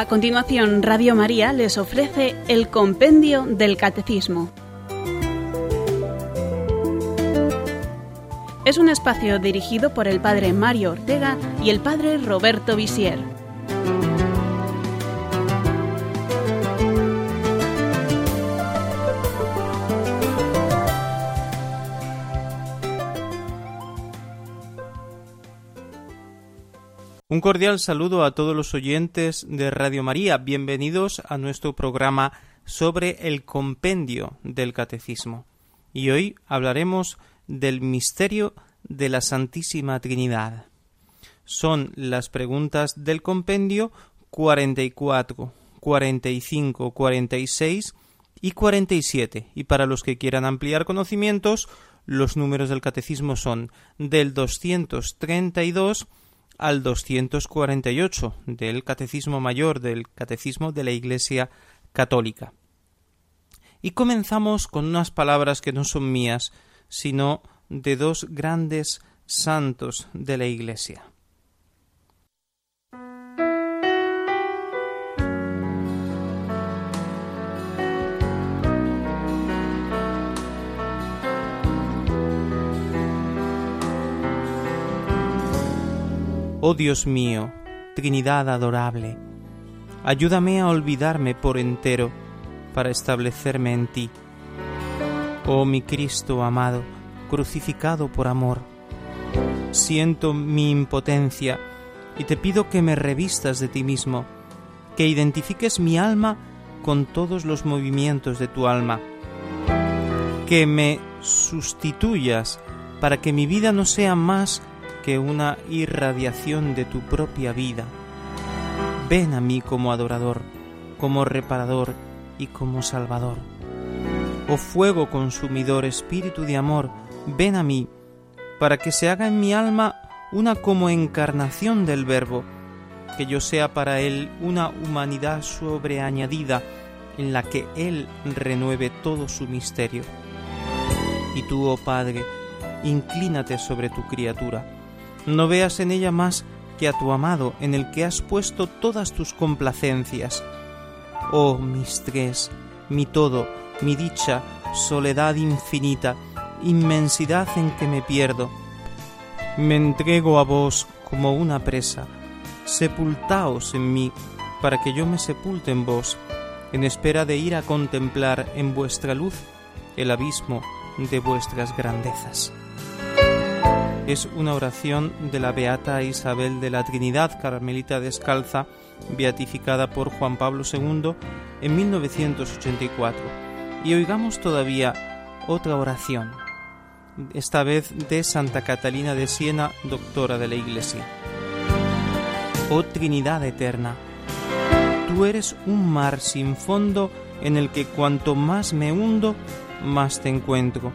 A continuación, Radio María les ofrece el Compendio del Catecismo. Es un espacio dirigido por el Padre Mario Ortega y el Padre Roberto Visier. Un cordial saludo a todos los oyentes de Radio María. Bienvenidos a nuestro programa sobre el compendio del Catecismo. Y hoy hablaremos del misterio de la Santísima Trinidad. Son las preguntas del compendio 44, 45, 46 y 47. Y para los que quieran ampliar conocimientos, los números del catecismo son del 232 al 248 del Catecismo Mayor del Catecismo de la Iglesia Católica. Y comenzamos con unas palabras que no son mías, sino de dos grandes santos de la Iglesia. Oh Dios mío, Trinidad adorable, ayúdame a olvidarme por entero para establecerme en ti. Oh mi Cristo amado, crucificado por amor, siento mi impotencia y te pido que me revistas de ti mismo, que identifiques mi alma con todos los movimientos de tu alma, que me sustituyas para que mi vida no sea más que una irradiación de tu propia vida. Ven a mí como adorador, como reparador y como salvador. Oh fuego consumidor, espíritu de amor, ven a mí, para que se haga en mi alma una como encarnación del Verbo, que yo sea para Él una humanidad sobreañadida, en la que Él renueve todo su misterio. Y tú, oh Padre, inclínate sobre tu criatura, no veas en ella más que a tu amado, en el que has puesto todas tus complacencias. Oh, mis tres, mi todo, mi dicha, soledad infinita, inmensidad en que me pierdo. Me entrego a vos como una presa. Sepultaos en mí, para que yo me sepulte en vos, en espera de ir a contemplar en vuestra luz el abismo de vuestras grandezas es una oración de la Beata Isabel de la Trinidad, Carmelita Descalza, beatificada por Juan Pablo II en 1984. Y oigamos todavía otra oración, esta vez de Santa Catalina de Siena, doctora de la Iglesia. Oh Trinidad eterna, tú eres un mar sin fondo en el que cuanto más me hundo, más te encuentro,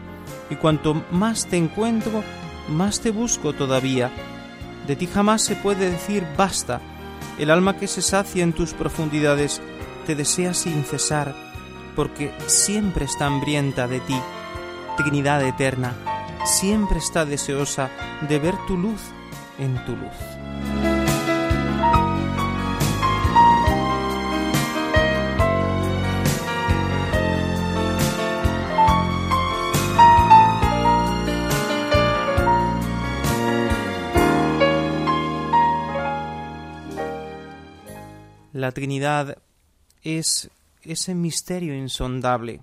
y cuanto más te encuentro, más te busco todavía. De ti jamás se puede decir basta. El alma que se sacia en tus profundidades te desea sin cesar, porque siempre está hambrienta de ti. Trinidad eterna, siempre está deseosa de ver tu luz en tu luz. La Trinidad es ese misterio insondable,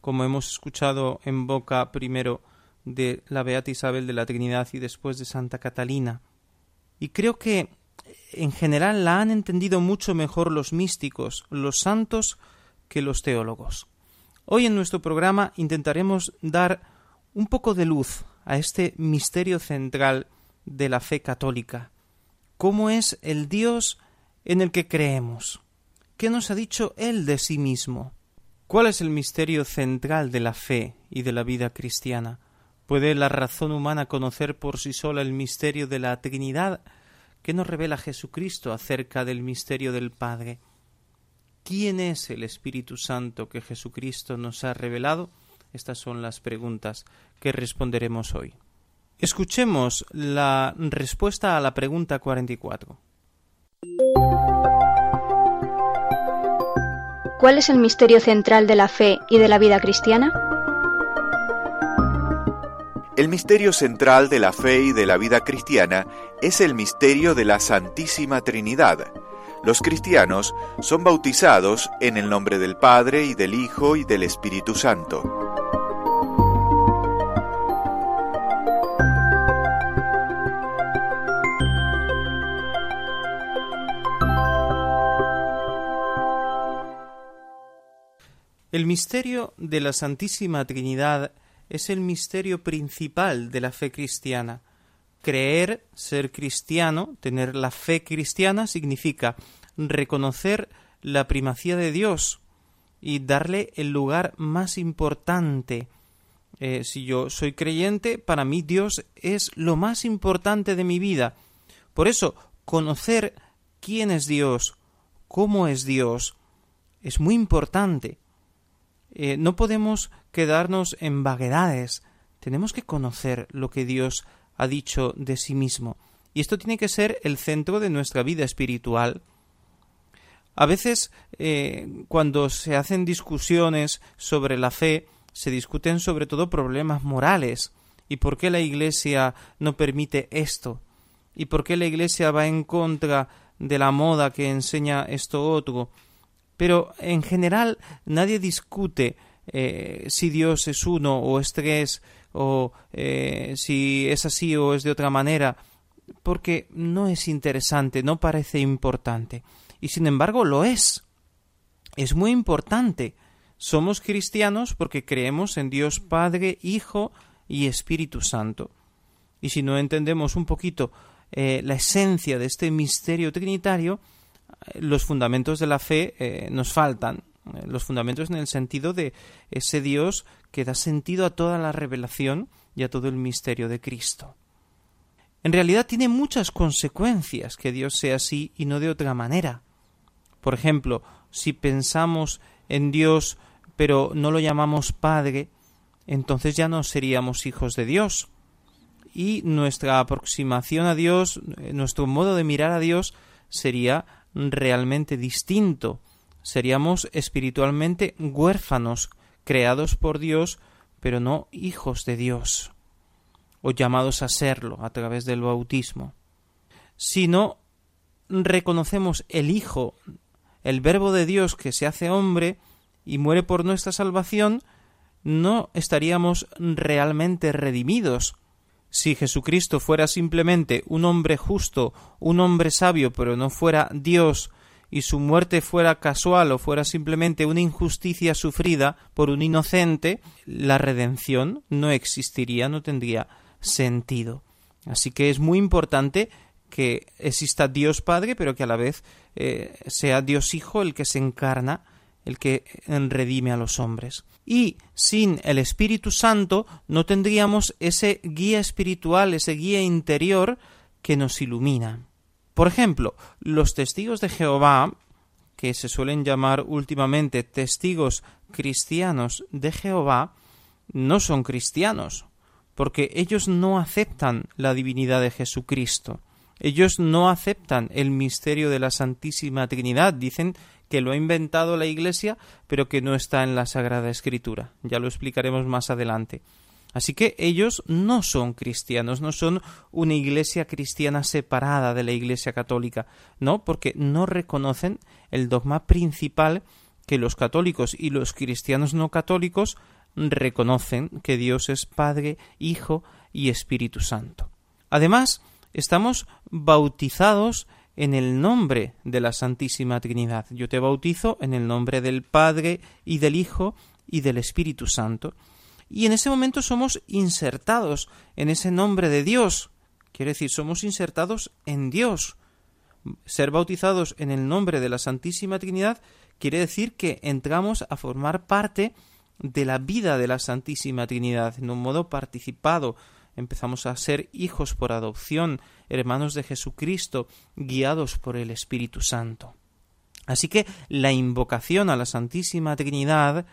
como hemos escuchado en boca primero de la Beata Isabel de la Trinidad y después de Santa Catalina. Y creo que en general la han entendido mucho mejor los místicos, los santos, que los teólogos. Hoy en nuestro programa intentaremos dar un poco de luz a este misterio central de la fe católica. ¿Cómo es el Dios en el que creemos. ¿Qué nos ha dicho Él de sí mismo? ¿Cuál es el misterio central de la fe y de la vida cristiana? ¿Puede la razón humana conocer por sí sola el misterio de la Trinidad? ¿Qué nos revela Jesucristo acerca del misterio del Padre? ¿Quién es el Espíritu Santo que Jesucristo nos ha revelado? Estas son las preguntas que responderemos hoy. Escuchemos la respuesta a la pregunta 44. ¿Cuál es el misterio central de la fe y de la vida cristiana? El misterio central de la fe y de la vida cristiana es el misterio de la Santísima Trinidad. Los cristianos son bautizados en el nombre del Padre y del Hijo y del Espíritu Santo. El misterio de la Santísima Trinidad es el misterio principal de la fe cristiana. Creer, ser cristiano, tener la fe cristiana significa reconocer la primacía de Dios y darle el lugar más importante. Eh, si yo soy creyente, para mí Dios es lo más importante de mi vida. Por eso, conocer quién es Dios, cómo es Dios, es muy importante. Eh, no podemos quedarnos en vaguedades. Tenemos que conocer lo que Dios ha dicho de sí mismo. Y esto tiene que ser el centro de nuestra vida espiritual. A veces, eh, cuando se hacen discusiones sobre la fe, se discuten sobre todo problemas morales. ¿Y por qué la Iglesia no permite esto? ¿Y por qué la Iglesia va en contra de la moda que enseña esto otro? Pero en general nadie discute eh, si Dios es uno o es tres o eh, si es así o es de otra manera, porque no es interesante, no parece importante. Y sin embargo lo es. Es muy importante. Somos cristianos porque creemos en Dios Padre, Hijo y Espíritu Santo. Y si no entendemos un poquito eh, la esencia de este misterio trinitario, los fundamentos de la fe nos faltan. Los fundamentos en el sentido de ese Dios que da sentido a toda la revelación y a todo el misterio de Cristo. En realidad tiene muchas consecuencias que Dios sea así y no de otra manera. Por ejemplo, si pensamos en Dios pero no lo llamamos Padre, entonces ya no seríamos hijos de Dios. Y nuestra aproximación a Dios, nuestro modo de mirar a Dios sería realmente distinto. Seríamos espiritualmente huérfanos, creados por Dios, pero no hijos de Dios, o llamados a serlo a través del bautismo. Si no reconocemos el Hijo, el Verbo de Dios que se hace hombre y muere por nuestra salvación, no estaríamos realmente redimidos. Si Jesucristo fuera simplemente un hombre justo, un hombre sabio, pero no fuera Dios, y su muerte fuera casual o fuera simplemente una injusticia sufrida por un inocente, la redención no existiría, no tendría sentido. Así que es muy importante que exista Dios Padre, pero que a la vez eh, sea Dios Hijo el que se encarna, el que redime a los hombres. Y sin el Espíritu Santo no tendríamos ese guía espiritual, ese guía interior que nos ilumina. Por ejemplo, los testigos de Jehová, que se suelen llamar últimamente testigos cristianos de Jehová, no son cristianos, porque ellos no aceptan la divinidad de Jesucristo. Ellos no aceptan el misterio de la Santísima Trinidad, dicen que lo ha inventado la Iglesia, pero que no está en la Sagrada Escritura. Ya lo explicaremos más adelante. Así que ellos no son cristianos, no son una iglesia cristiana separada de la iglesia católica, no, porque no reconocen el dogma principal que los católicos y los cristianos no católicos reconocen que Dios es Padre, Hijo y Espíritu Santo. Además, estamos bautizados en el nombre de la Santísima Trinidad. Yo te bautizo en el nombre del Padre y del Hijo y del Espíritu Santo y en ese momento somos insertados en ese nombre de Dios. Quiere decir, somos insertados en Dios. Ser bautizados en el nombre de la Santísima Trinidad quiere decir que entramos a formar parte de la vida de la Santísima Trinidad, en un modo participado. Empezamos a ser hijos por adopción, hermanos de Jesucristo, guiados por el Espíritu Santo. Así que la invocación a la Santísima Trinidad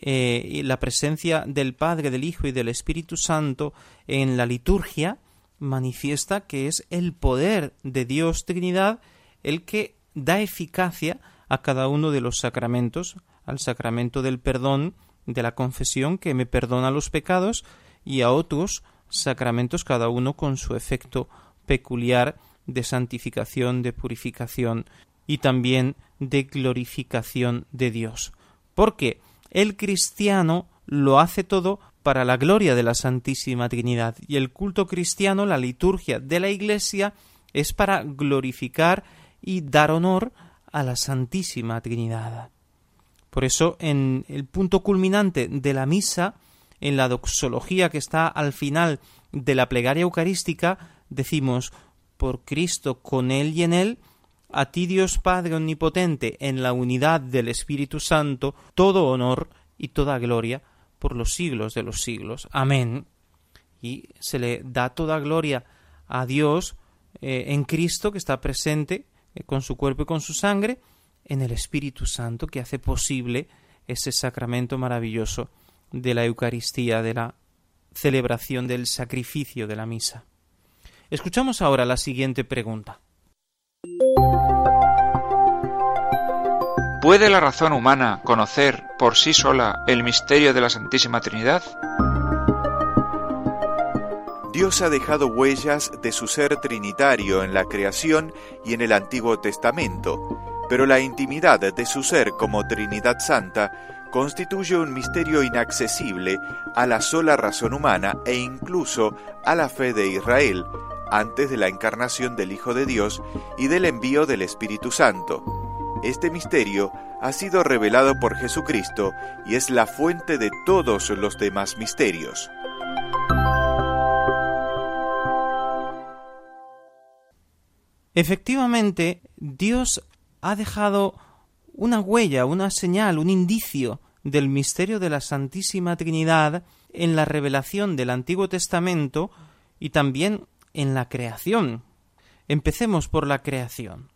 eh, la presencia del Padre, del Hijo y del Espíritu Santo en la liturgia manifiesta que es el poder de Dios Trinidad el que da eficacia a cada uno de los sacramentos, al sacramento del perdón, de la confesión que me perdona los pecados, y a otros sacramentos cada uno con su efecto peculiar de santificación, de purificación y también de glorificación de Dios. Porque el cristiano lo hace todo para la gloria de la Santísima Trinidad y el culto cristiano, la liturgia de la Iglesia, es para glorificar y dar honor a la Santísima Trinidad. Por eso, en el punto culminante de la misa, en la doxología que está al final de la plegaria eucarística, decimos por Cristo, con Él y en Él, a ti Dios Padre Omnipotente, en la unidad del Espíritu Santo, todo honor y toda gloria por los siglos de los siglos. Amén. Y se le da toda gloria a Dios eh, en Cristo, que está presente eh, con su cuerpo y con su sangre, en el Espíritu Santo, que hace posible ese sacramento maravilloso de la Eucaristía, de la celebración del sacrificio de la misa. Escuchamos ahora la siguiente pregunta. ¿Puede la razón humana conocer por sí sola el misterio de la Santísima Trinidad? Dios ha dejado huellas de su ser trinitario en la creación y en el Antiguo Testamento, pero la intimidad de su ser como Trinidad Santa constituye un misterio inaccesible a la sola razón humana e incluso a la fe de Israel, antes de la encarnación del Hijo de Dios y del envío del Espíritu Santo. Este misterio ha sido revelado por Jesucristo y es la fuente de todos los demás misterios. Efectivamente, Dios ha dejado una huella, una señal, un indicio del misterio de la Santísima Trinidad en la revelación del Antiguo Testamento y también en la creación. Empecemos por la creación.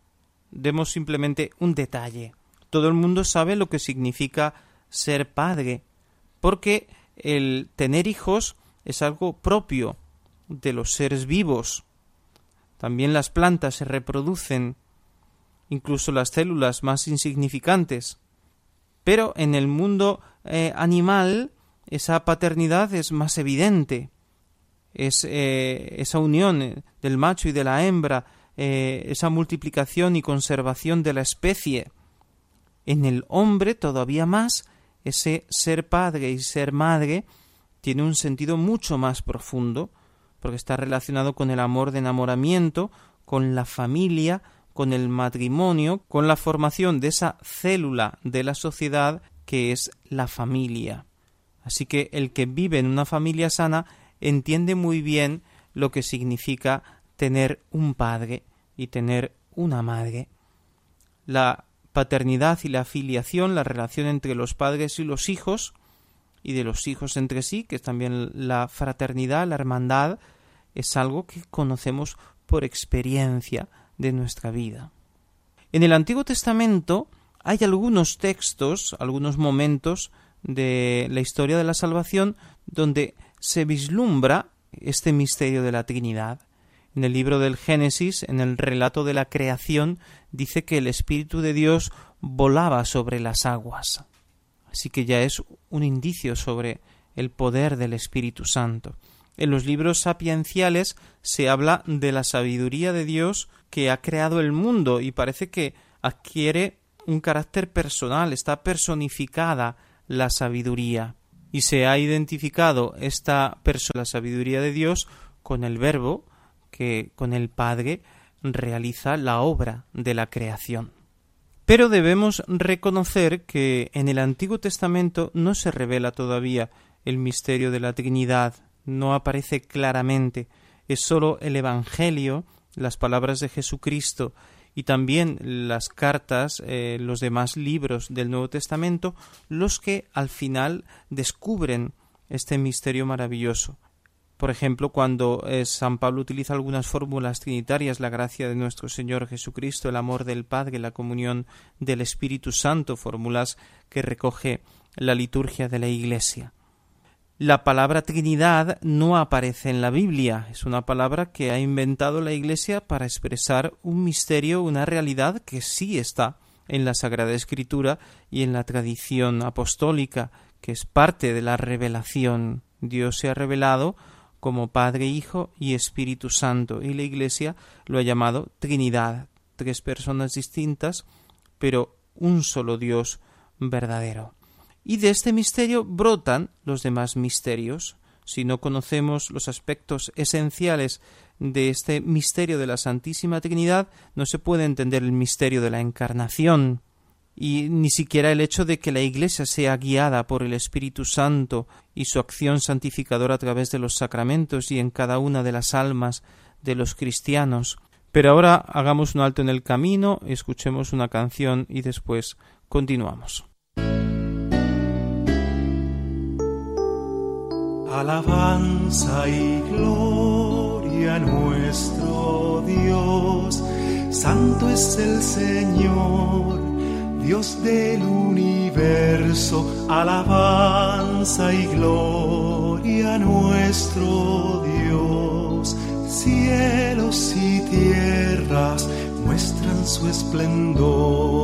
Demos simplemente un detalle. Todo el mundo sabe lo que significa ser padre, porque el tener hijos es algo propio de los seres vivos. También las plantas se reproducen, incluso las células más insignificantes. Pero en el mundo eh, animal esa paternidad es más evidente es eh, esa unión eh, del macho y de la hembra, esa multiplicación y conservación de la especie. En el hombre todavía más, ese ser padre y ser madre tiene un sentido mucho más profundo, porque está relacionado con el amor de enamoramiento, con la familia, con el matrimonio, con la formación de esa célula de la sociedad que es la familia. Así que el que vive en una familia sana entiende muy bien lo que significa tener un padre y tener una madre. La paternidad y la filiación, la relación entre los padres y los hijos, y de los hijos entre sí, que es también la fraternidad, la hermandad, es algo que conocemos por experiencia de nuestra vida. En el Antiguo Testamento hay algunos textos, algunos momentos de la historia de la salvación donde se vislumbra este misterio de la Trinidad. En el libro del Génesis, en el relato de la creación, dice que el Espíritu de Dios volaba sobre las aguas. Así que ya es un indicio sobre el poder del Espíritu Santo. En los libros sapienciales se habla de la sabiduría de Dios que ha creado el mundo y parece que adquiere un carácter personal, está personificada la sabiduría y se ha identificado esta persona, la sabiduría de Dios, con el verbo que con el Padre realiza la obra de la creación. Pero debemos reconocer que en el Antiguo Testamento no se revela todavía el misterio de la Trinidad, no aparece claramente, es sólo el Evangelio, las palabras de Jesucristo y también las cartas, eh, los demás libros del Nuevo Testamento, los que al final descubren este misterio maravilloso. Por ejemplo, cuando eh, San Pablo utiliza algunas fórmulas trinitarias, la gracia de nuestro Señor Jesucristo, el amor del Padre, la comunión del Espíritu Santo, fórmulas que recoge la liturgia de la Iglesia. La palabra Trinidad no aparece en la Biblia, es una palabra que ha inventado la Iglesia para expresar un misterio, una realidad que sí está en la Sagrada Escritura y en la tradición apostólica, que es parte de la revelación. Dios se ha revelado como Padre, Hijo y Espíritu Santo, y la Iglesia lo ha llamado Trinidad, tres personas distintas, pero un solo Dios verdadero. Y de este misterio brotan los demás misterios. Si no conocemos los aspectos esenciales de este misterio de la Santísima Trinidad, no se puede entender el misterio de la Encarnación, y ni siquiera el hecho de que la Iglesia sea guiada por el Espíritu Santo y su acción santificadora a través de los sacramentos y en cada una de las almas de los cristianos. Pero ahora hagamos un alto en el camino, escuchemos una canción y después continuamos. Alabanza y gloria a nuestro Dios, Santo es el Señor, Dios del universo, alabanza y gloria a nuestro Dios. Cielos y tierras muestran su esplendor.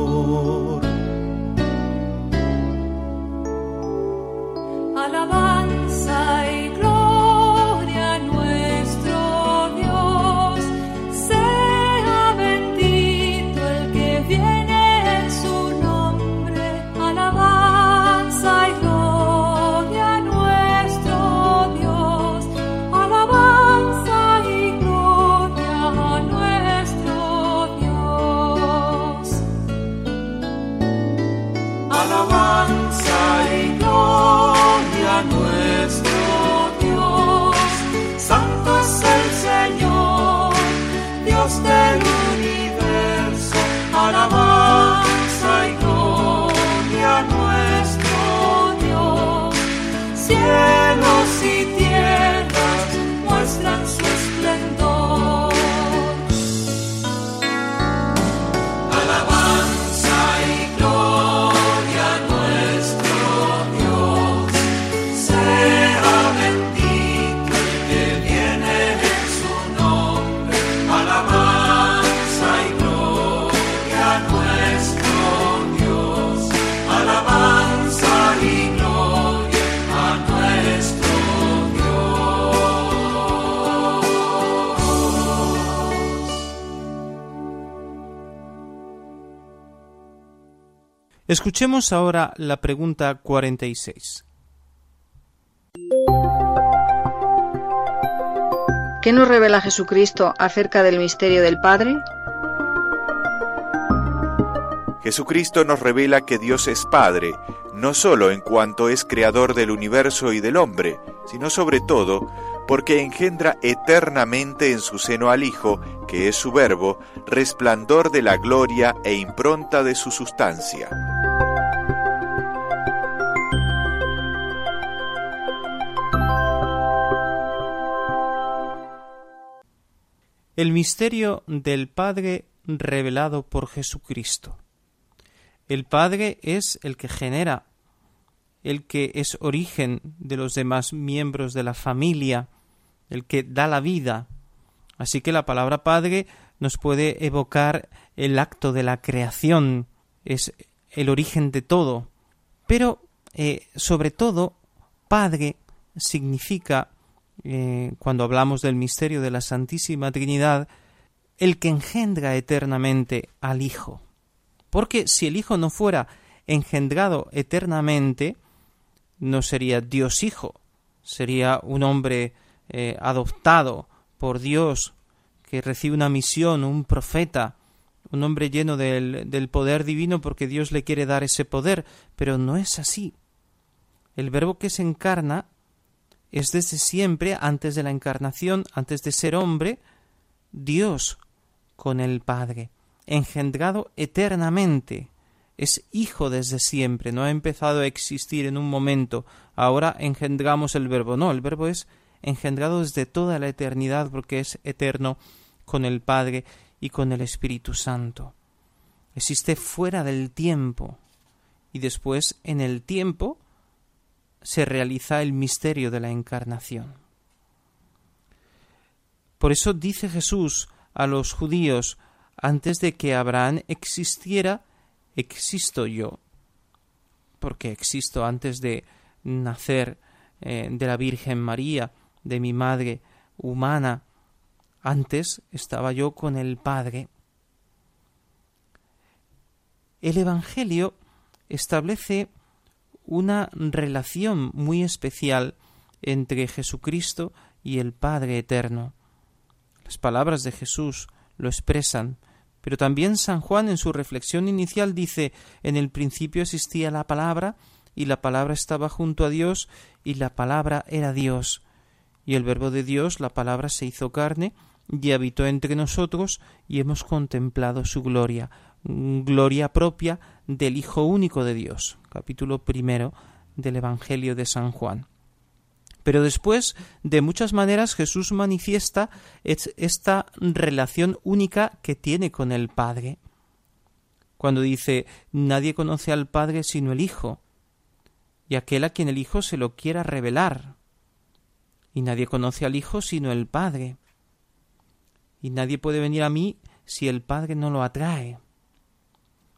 Escuchemos ahora la pregunta 46. ¿Qué nos revela Jesucristo acerca del misterio del Padre? Jesucristo nos revela que Dios es Padre, no solo en cuanto es creador del universo y del hombre, sino sobre todo porque engendra eternamente en su seno al Hijo, que es su verbo, resplandor de la gloria e impronta de su sustancia. El misterio del Padre revelado por Jesucristo. El Padre es el que genera, el que es origen de los demás miembros de la familia, el que da la vida. Así que la palabra Padre nos puede evocar el acto de la creación, es el origen de todo. Pero, eh, sobre todo, Padre significa, eh, cuando hablamos del misterio de la Santísima Trinidad, el que engendra eternamente al Hijo. Porque si el Hijo no fuera engendrado eternamente, no sería Dios Hijo, sería un hombre eh, adoptado por Dios, que recibe una misión, un profeta, un hombre lleno del, del poder divino porque Dios le quiere dar ese poder, pero no es así. El verbo que se encarna es desde siempre, antes de la encarnación, antes de ser hombre, Dios con el Padre, engendrado eternamente, es hijo desde siempre, no ha empezado a existir en un momento, ahora engendramos el verbo, no, el verbo es engendrado desde toda la eternidad porque es eterno con el Padre y con el Espíritu Santo. Existe fuera del tiempo y después en el tiempo se realiza el misterio de la encarnación. Por eso dice Jesús a los judíos antes de que Abraham existiera, existo yo, porque existo antes de nacer eh, de la Virgen María, de mi madre humana, antes estaba yo con el Padre. El Evangelio establece una relación muy especial entre Jesucristo y el Padre Eterno. Las palabras de Jesús lo expresan, pero también San Juan en su reflexión inicial dice En el principio existía la palabra, y la palabra estaba junto a Dios, y la palabra era Dios. Y el verbo de Dios, la palabra, se hizo carne, y habitó entre nosotros, y hemos contemplado su gloria, gloria propia del Hijo único de Dios. Capítulo primero del Evangelio de San Juan. Pero después, de muchas maneras, Jesús manifiesta esta relación única que tiene con el Padre. Cuando dice nadie conoce al Padre sino el Hijo, y aquel a quien el Hijo se lo quiera revelar. Y nadie conoce al Hijo sino el Padre. Y nadie puede venir a mí si el Padre no lo atrae.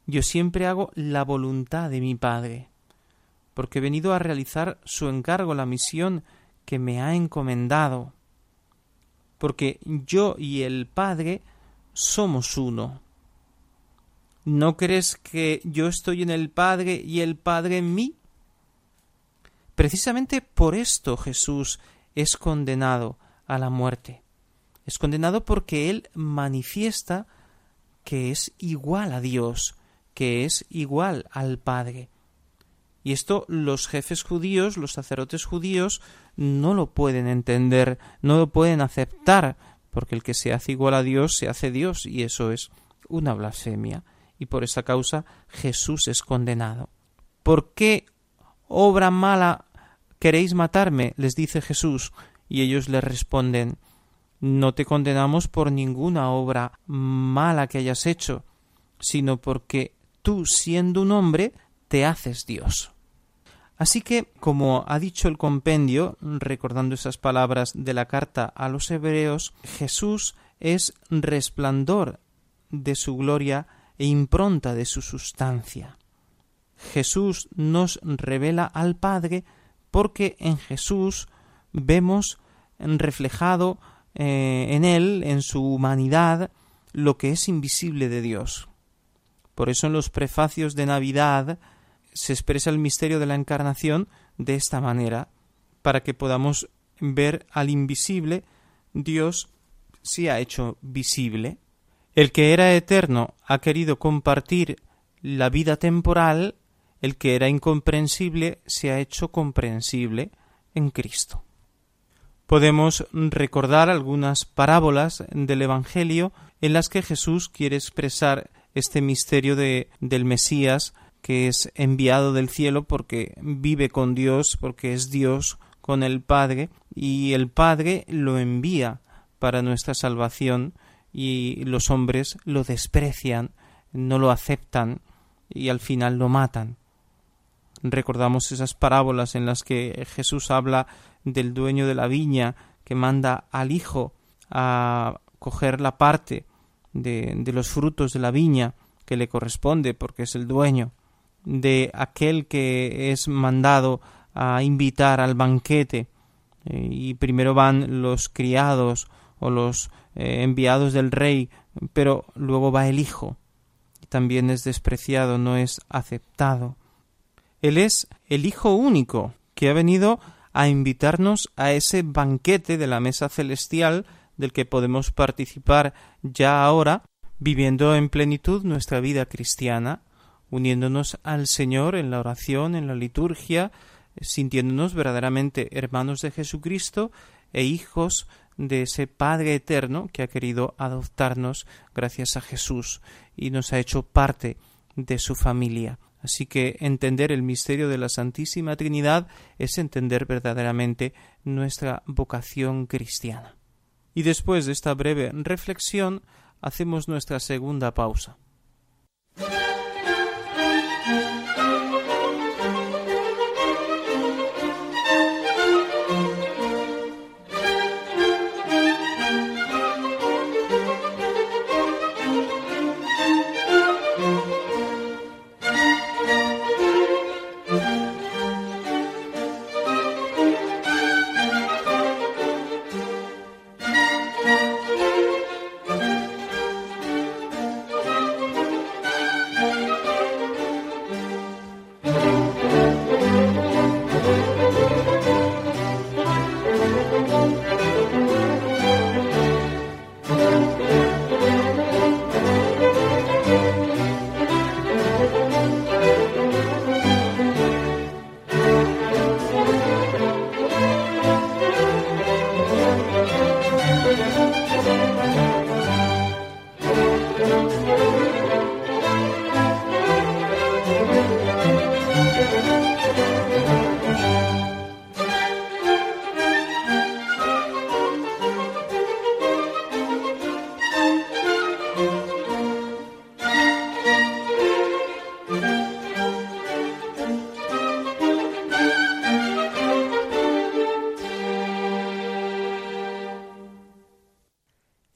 Yo siempre hago la voluntad de mi Padre, porque he venido a realizar su encargo, la misión que me ha encomendado, porque yo y el Padre somos uno. ¿No crees que yo estoy en el Padre y el Padre en mí? Precisamente por esto Jesús es condenado a la muerte. Es condenado porque Él manifiesta que es igual a Dios, que es igual al Padre. Y esto los jefes judíos, los sacerdotes judíos, no lo pueden entender, no lo pueden aceptar, porque el que se hace igual a Dios se hace Dios, y eso es una blasfemia. Y por esa causa Jesús es condenado. ¿Por qué obra mala queréis matarme? les dice Jesús, y ellos le responden No te condenamos por ninguna obra mala que hayas hecho, sino porque tú, siendo un hombre, te haces Dios. Así que, como ha dicho el compendio, recordando esas palabras de la carta a los hebreos, Jesús es resplandor de su gloria e impronta de su sustancia. Jesús nos revela al Padre porque en Jesús vemos reflejado eh, en él, en su humanidad, lo que es invisible de Dios. Por eso en los prefacios de Navidad se expresa el misterio de la encarnación de esta manera, para que podamos ver al invisible, Dios se ha hecho visible. El que era eterno ha querido compartir la vida temporal, el que era incomprensible se ha hecho comprensible en Cristo. Podemos recordar algunas parábolas del Evangelio en las que Jesús quiere expresar este misterio de, del Mesías que es enviado del cielo porque vive con Dios, porque es Dios con el Padre, y el Padre lo envía para nuestra salvación y los hombres lo desprecian, no lo aceptan y al final lo matan. Recordamos esas parábolas en las que Jesús habla del dueño de la viña que manda al hijo a coger la parte de, de los frutos de la viña que le corresponde porque es el dueño, de aquel que es mandado a invitar al banquete eh, y primero van los criados o los eh, enviados del rey, pero luego va el hijo también es despreciado, no es aceptado. Él es el hijo único que ha venido a invitarnos a ese banquete de la mesa celestial del que podemos participar ya ahora, viviendo en plenitud nuestra vida cristiana, uniéndonos al Señor en la oración, en la liturgia, sintiéndonos verdaderamente hermanos de Jesucristo e hijos de ese Padre eterno que ha querido adoptarnos gracias a Jesús y nos ha hecho parte de su familia. Así que entender el misterio de la Santísima Trinidad es entender verdaderamente nuestra vocación cristiana. Y después de esta breve reflexión, hacemos nuestra segunda pausa.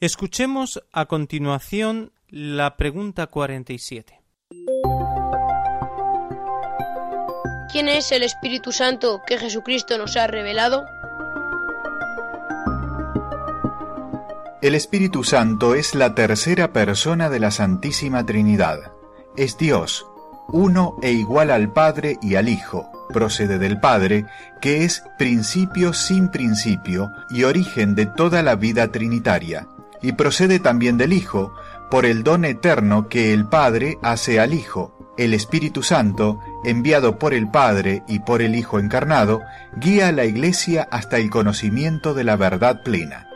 Escuchemos a continuación la pregunta 47. ¿Quién es el Espíritu Santo que Jesucristo nos ha revelado? El Espíritu Santo es la tercera persona de la Santísima Trinidad. Es Dios, uno e igual al Padre y al Hijo. Procede del Padre, que es principio sin principio y origen de toda la vida trinitaria. Y procede también del Hijo, por el don eterno que el Padre hace al Hijo. El Espíritu Santo, enviado por el Padre y por el Hijo encarnado, guía a la Iglesia hasta el conocimiento de la verdad plena.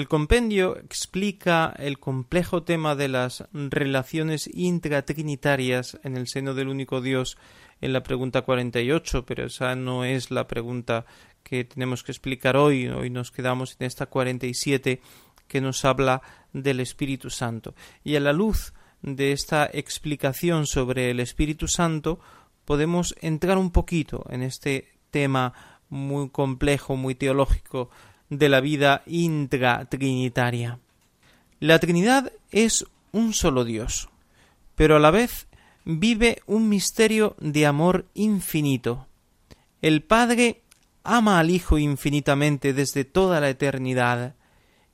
El compendio explica el complejo tema de las relaciones intratrinitarias en el seno del único Dios en la pregunta 48, pero esa no es la pregunta que tenemos que explicar hoy. Hoy nos quedamos en esta 47 que nos habla del Espíritu Santo. Y a la luz de esta explicación sobre el Espíritu Santo podemos entrar un poquito en este tema muy complejo, muy teológico de la vida intratrinitaria. La Trinidad es un solo Dios, pero a la vez vive un misterio de amor infinito. El Padre ama al Hijo infinitamente desde toda la eternidad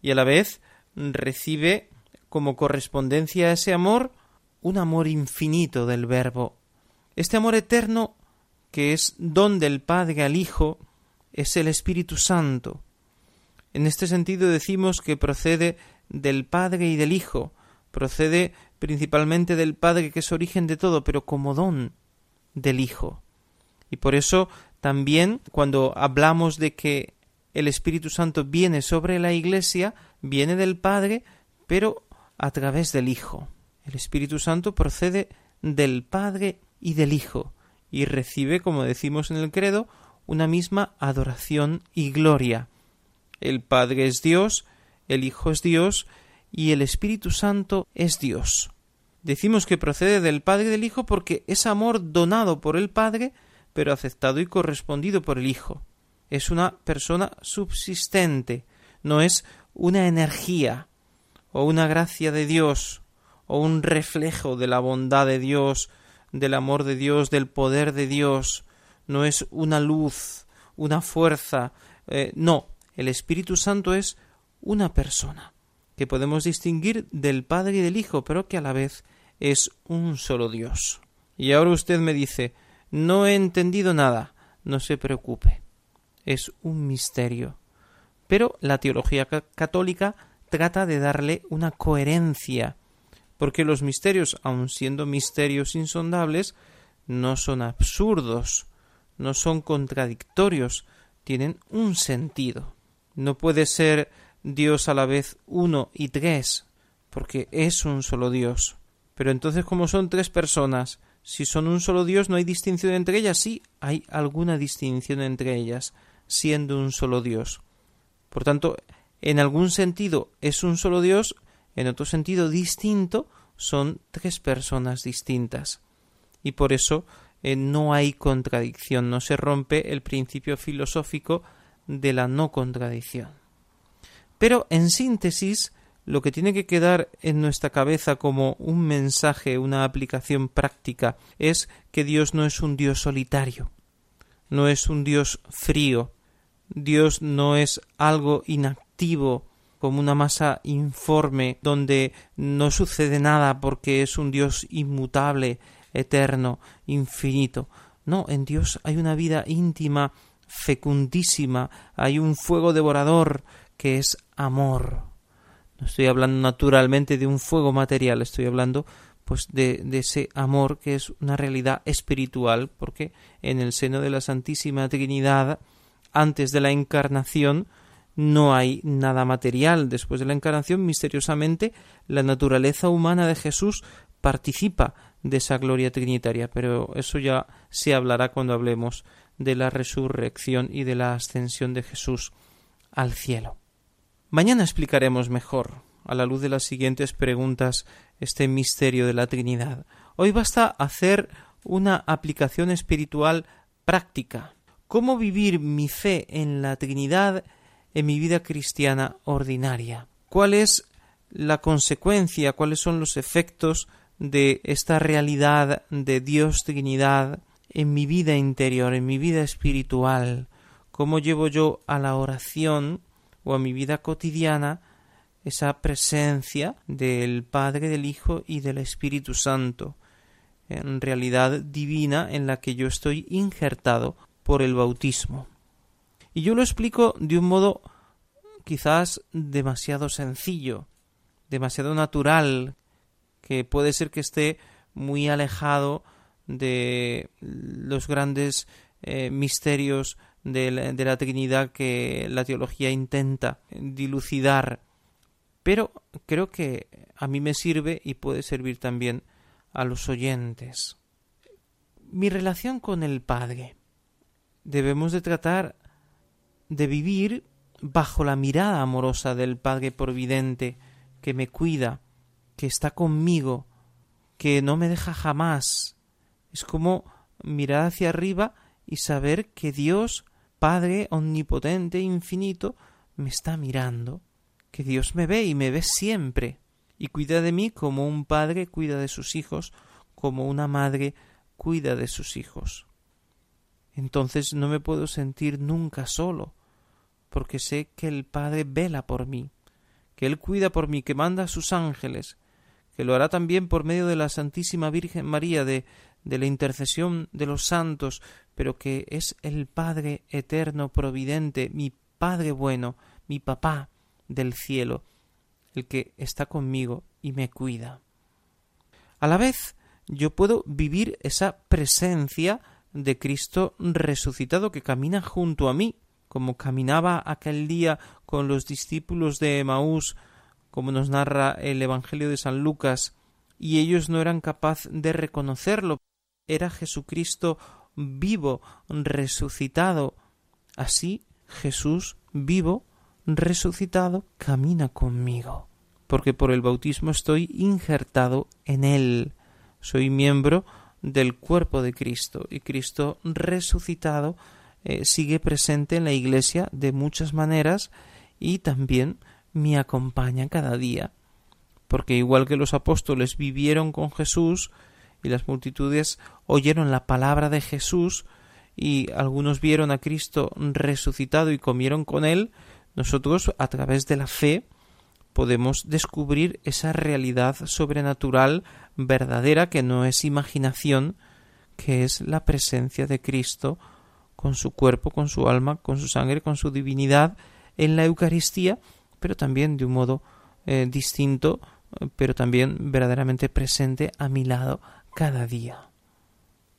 y a la vez recibe como correspondencia a ese amor un amor infinito del Verbo. Este amor eterno, que es don del Padre al Hijo, es el Espíritu Santo. En este sentido decimos que procede del Padre y del Hijo, procede principalmente del Padre que es origen de todo, pero como don del Hijo. Y por eso también cuando hablamos de que el Espíritu Santo viene sobre la Iglesia, viene del Padre, pero a través del Hijo. El Espíritu Santo procede del Padre y del Hijo, y recibe, como decimos en el credo, una misma adoración y gloria. El Padre es Dios, el Hijo es Dios, y el Espíritu Santo es Dios. Decimos que procede del Padre y del Hijo porque es amor donado por el Padre pero aceptado y correspondido por el Hijo. Es una persona subsistente, no es una energía o una gracia de Dios o un reflejo de la bondad de Dios, del amor de Dios, del poder de Dios, no es una luz, una fuerza, eh, no, el Espíritu Santo es una persona que podemos distinguir del Padre y del Hijo, pero que a la vez es un solo Dios. Y ahora usted me dice, no he entendido nada. No se preocupe. Es un misterio. Pero la teología católica trata de darle una coherencia, porque los misterios, aun siendo misterios insondables, no son absurdos, no son contradictorios, tienen un sentido. No puede ser Dios a la vez uno y tres, porque es un solo Dios. Pero entonces, como son tres personas si son un solo Dios, no hay distinción entre ellas. Sí, hay alguna distinción entre ellas, siendo un solo Dios. Por tanto, en algún sentido es un solo Dios, en otro sentido distinto son tres personas distintas. Y por eso eh, no hay contradicción, no se rompe el principio filosófico de la no contradicción. Pero, en síntesis, lo que tiene que quedar en nuestra cabeza como un mensaje, una aplicación práctica, es que Dios no es un Dios solitario, no es un Dios frío, Dios no es algo inactivo como una masa informe donde no sucede nada porque es un Dios inmutable, eterno, infinito. No, en Dios hay una vida íntima, fecundísima, hay un fuego devorador que es amor. No estoy hablando naturalmente de un fuego material, estoy hablando pues de, de, ese amor que es una realidad espiritual, porque en el seno de la Santísima Trinidad, antes de la encarnación, no hay nada material. Después de la encarnación, misteriosamente, la naturaleza humana de Jesús participa de esa gloria trinitaria, pero eso ya se hablará cuando hablemos de la resurrección y de la ascensión de Jesús al cielo. Mañana explicaremos mejor, a la luz de las siguientes preguntas, este misterio de la Trinidad. Hoy basta hacer una aplicación espiritual práctica. cómo vivir mi fe en la Trinidad en mi vida cristiana ordinaria. ¿Cuál es la consecuencia, cuáles son los efectos de esta realidad de Dios Trinidad en mi vida interior, en mi vida espiritual? ¿Cómo llevo yo a la oración o a mi vida cotidiana esa presencia del Padre, del Hijo y del Espíritu Santo? en realidad divina en la que yo estoy injertado por el bautismo. Y yo lo explico de un modo quizás demasiado sencillo, demasiado natural, que puede ser que esté muy alejado de los grandes eh, misterios de la, Trinidad que la teología intenta dilucidar. Pero creo que a mí me sirve y puede servir también a los oyentes. Mi relación con el Padre. Debemos de tratar de vivir bajo la mirada amorosa del Padre Providente que me cuida, que está conmigo, que no me deja jamás. Es como mirar hacia arriba y saber que Dios, Padre omnipotente, infinito, me está mirando, que Dios me ve y me ve siempre y cuida de mí como un padre cuida de sus hijos, como una madre cuida de sus hijos. Entonces no me puedo sentir nunca solo, porque sé que el Padre vela por mí, que Él cuida por mí, que manda a sus ángeles, que lo hará también por medio de la Santísima Virgen María, de, de la intercesión de los santos, pero que es el Padre eterno, providente, mi Padre bueno, mi papá del cielo, el que está conmigo y me cuida. A la vez, yo puedo vivir esa presencia de Cristo resucitado que camina junto a mí, como caminaba aquel día con los discípulos de Emaús, como nos narra el Evangelio de San Lucas, y ellos no eran capaces de reconocerlo. Era Jesucristo vivo, resucitado. Así Jesús vivo resucitado camina conmigo, porque por el bautismo estoy injertado en él, soy miembro del cuerpo de Cristo. Y Cristo resucitado eh, sigue presente en la Iglesia de muchas maneras y también me acompaña cada día, porque igual que los apóstoles vivieron con Jesús y las multitudes oyeron la palabra de Jesús y algunos vieron a Cristo resucitado y comieron con él, nosotros, a través de la fe, podemos descubrir esa realidad sobrenatural verdadera que no es imaginación, que es la presencia de Cristo con su cuerpo, con su alma, con su sangre, con su divinidad en la Eucaristía, pero también de un modo eh, distinto, pero también verdaderamente presente a mi lado cada día.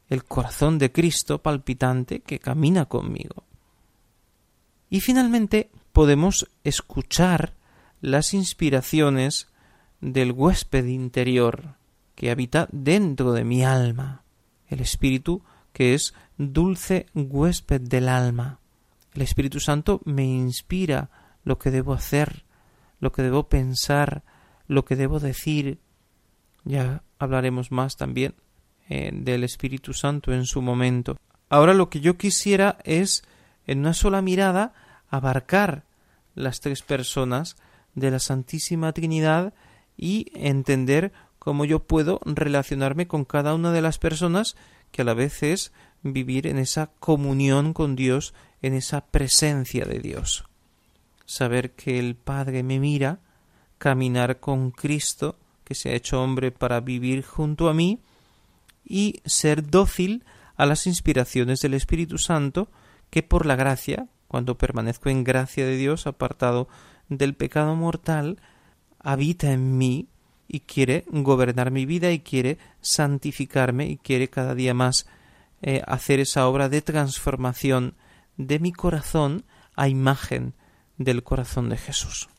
El corazón de Cristo palpitante que camina conmigo. Y finalmente podemos escuchar las inspiraciones del huésped interior que habita dentro de mi alma, el Espíritu que es dulce huésped del alma. El Espíritu Santo me inspira lo que debo hacer, lo que debo pensar, lo que debo decir. Ya hablaremos más también eh, del Espíritu Santo en su momento. Ahora lo que yo quisiera es, en una sola mirada, abarcar las tres personas de la Santísima Trinidad y entender cómo yo puedo relacionarme con cada una de las personas que a la vez es vivir en esa comunión con Dios, en esa presencia de Dios. Saber que el Padre me mira, caminar con Cristo, que se ha hecho hombre para vivir junto a mí, y ser dócil a las inspiraciones del Espíritu Santo, que por la gracia, cuando permanezco en gracia de Dios, apartado del pecado mortal, habita en mí y quiere gobernar mi vida y quiere santificarme y quiere cada día más eh, hacer esa obra de transformación de mi corazón a imagen del corazón de Jesús.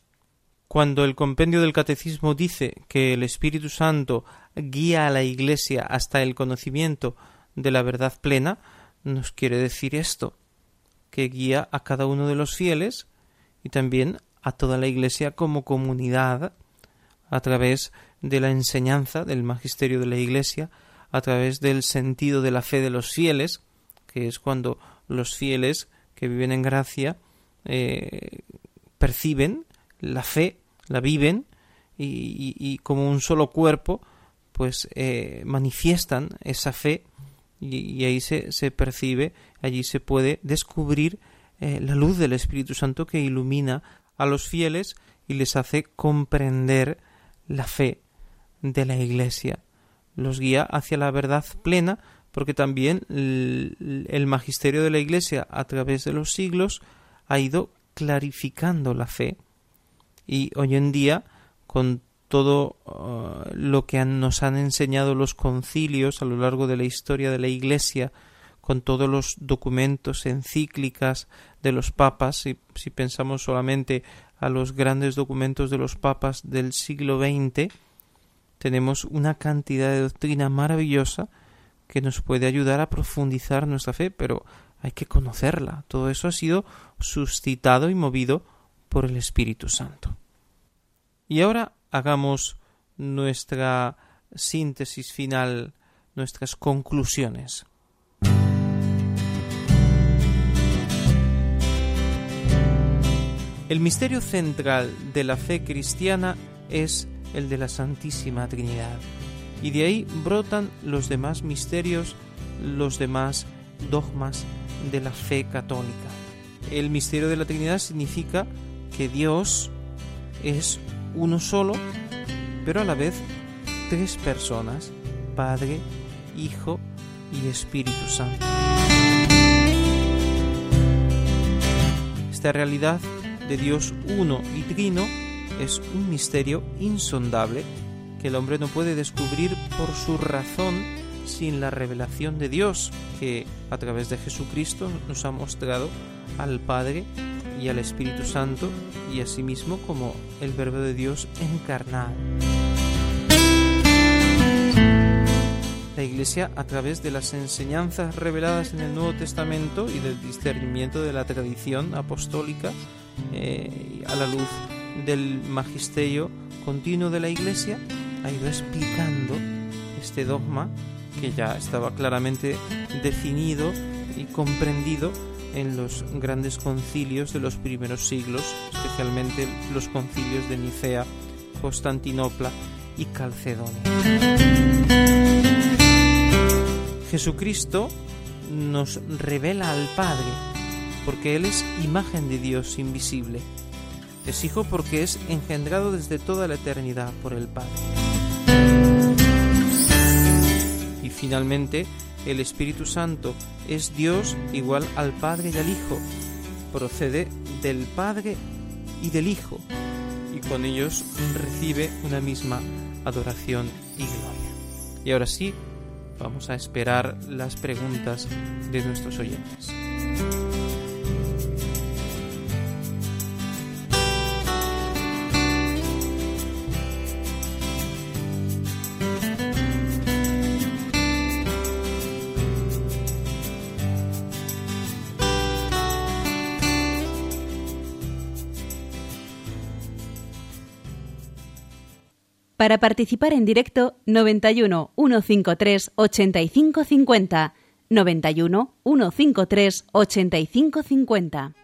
Cuando el compendio del catecismo dice que el Espíritu Santo guía a la Iglesia hasta el conocimiento de la verdad plena, nos quiere decir esto, que guía a cada uno de los fieles y también a toda la Iglesia como comunidad a través de la enseñanza del magisterio de la Iglesia, a través del sentido de la fe de los fieles, que es cuando los fieles que viven en gracia eh, perciben la fe, la viven y, como un solo cuerpo, pues eh, manifiestan esa fe y, ahí se, se, percibe, allí se puede descubrir eh, la luz del Espíritu Santo que ilumina a los fieles y les hace comprender la fe de la Iglesia. Los guía hacia la verdad plena porque también el magisterio de la Iglesia a través de los siglos ha ido clarificando la fe y hoy en día con todo uh, lo que nos han enseñado los concilios a lo largo de la historia de la Iglesia, con todos los documentos, encíclicas de los papas, si, si pensamos solamente a los grandes documentos de los papas del siglo XX, tenemos una cantidad de doctrina maravillosa que nos puede ayudar a profundizar nuestra fe, pero hay que conocerla. Todo eso ha sido suscitado y movido por el Espíritu Santo. Y ahora hagamos nuestra síntesis final, nuestras conclusiones. El misterio central de la fe cristiana es el de la Santísima Trinidad, y de ahí brotan los demás misterios, los demás dogmas de la fe católica. El misterio de la Trinidad significa que Dios es uno solo, pero a la vez tres personas, Padre, Hijo y Espíritu Santo. Esta realidad de Dios uno y trino es un misterio insondable que el hombre no puede descubrir por su razón sin la revelación de Dios, que a través de Jesucristo nos ha mostrado al Padre y al Espíritu Santo y a sí mismo como el Verbo de Dios encarnado. La Iglesia, a través de las enseñanzas reveladas en el Nuevo Testamento y del discernimiento de la tradición apostólica, eh, a la luz del magisterio continuo de la Iglesia, ha ido explicando este dogma que ya estaba claramente definido y comprendido en los grandes concilios de los primeros siglos, especialmente los concilios de Nicea, Constantinopla y Calcedonia. Jesucristo nos revela al Padre, porque Él es imagen de Dios invisible. Es hijo porque es engendrado desde toda la eternidad por el Padre. Y finalmente, el Espíritu Santo es Dios igual al Padre y al Hijo, procede del Padre y del Hijo, y con ellos recibe una misma adoración y gloria. Y ahora sí, vamos a esperar las preguntas de nuestros oyentes. Para participar en directo, 91 153 8550. 91 153 8550.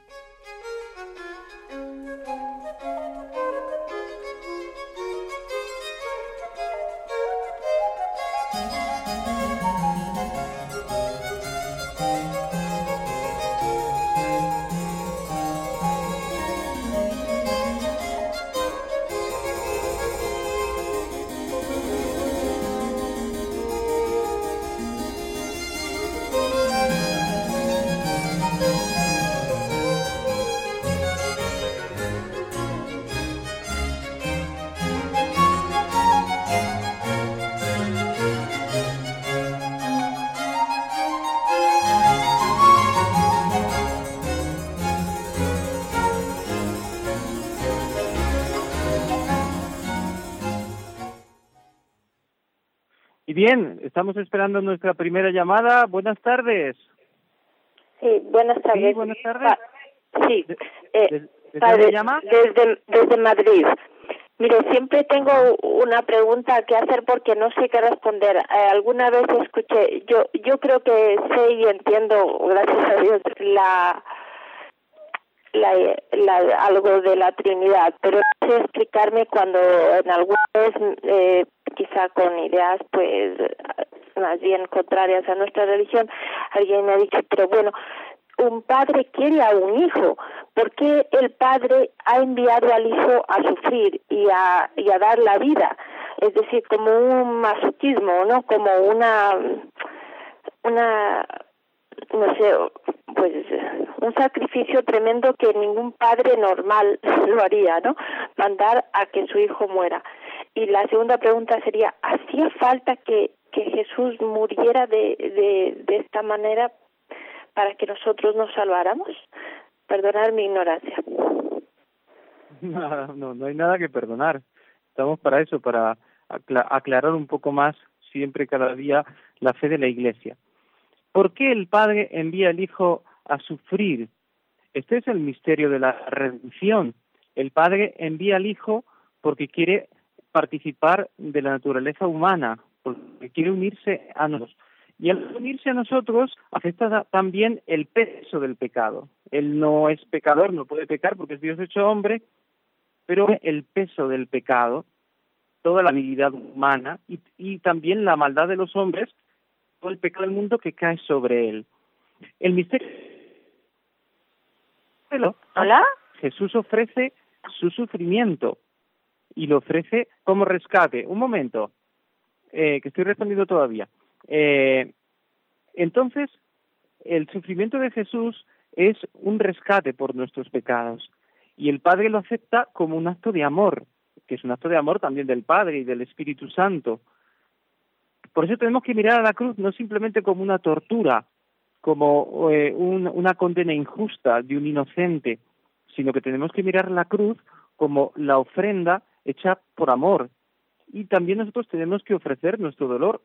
Estamos esperando nuestra primera llamada. Buenas tardes. Sí, buenas tardes. Sí, buenas tardes. sí, eh, ¿Desde, llama? Desde, desde Madrid. Mire, siempre tengo una pregunta que hacer porque no sé qué responder. Eh, alguna vez escuché, yo yo creo que sé y entiendo, gracias a Dios, la, la, la algo de la Trinidad, pero no sé explicarme cuando en alguna vez, eh, quizá con ideas pues más bien contrarias a nuestra religión, alguien me ha dicho, pero bueno, un padre quiere a un hijo, ¿por qué el padre ha enviado al hijo a sufrir y a, y a dar la vida? Es decir, como un masoquismo, ¿no? Como una, una, no sé, pues un sacrificio tremendo que ningún padre normal lo haría, ¿no? Mandar a que su hijo muera. Y la segunda pregunta sería, ¿hacía falta que, Jesús muriera de, esta manera para que nosotros nos salváramos? Perdonar mi ignorancia. No, no, hay nada que perdonar. Estamos para eso, para aclarar un poco más siempre, cada día, la fe de la Iglesia. ¿Por qué el Padre envía al Hijo a sufrir? Este es el misterio de la redención. El Padre envía al Hijo porque quiere participar de la naturaleza humana, porque quiere unirse a nosotros. Y al unirse a nosotros afecta también el peso del pecado. Él no es pecador, no puede pecar porque es Dios hecho hombre, pero el peso del pecado, toda la habilidad humana y, y también la maldad de los hombres, todo el pecado del mundo que cae sobre él. El misterio. ¿Hola? Jesús ofrece su sufrimiento y lo ofrece como rescate. Un momento, eh, que estoy respondiendo todavía. Eh, entonces, el sufrimiento de Jesús es un rescate por nuestros pecados y el Padre lo acepta como un acto de amor, que es un acto de amor también del Padre y del Espíritu Santo. Por eso tenemos que mirar a la cruz no simplemente como una tortura, como eh, una condena injusta de un inocente, sino que tenemos que mirar la cruz como la ofrenda hecha por amor. Y también nosotros tenemos que ofrecer nuestro dolor